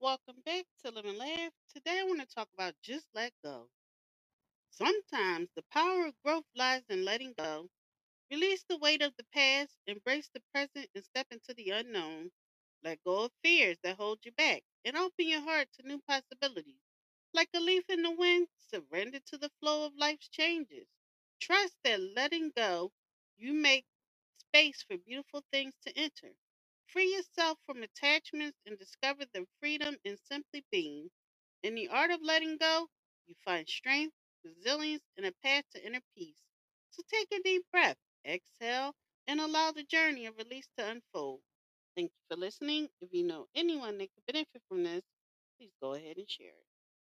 Welcome back to Live and Laugh. Today I want to talk about just let go. Sometimes the power of growth lies in letting go. Release the weight of the past, embrace the present, and step into the unknown. Let go of fears that hold you back and open your heart to new possibilities. Like a leaf in the wind, surrender to the flow of life's changes. Trust that letting go, you make space for beautiful things to enter. Free yourself from attachments and discover the freedom in simply being. In the art of letting go, you find strength, resilience, and a path to inner peace. So take a deep breath, exhale, and allow the journey of release to unfold. Thank you for listening. If you know anyone that could benefit from this, please go ahead and share it.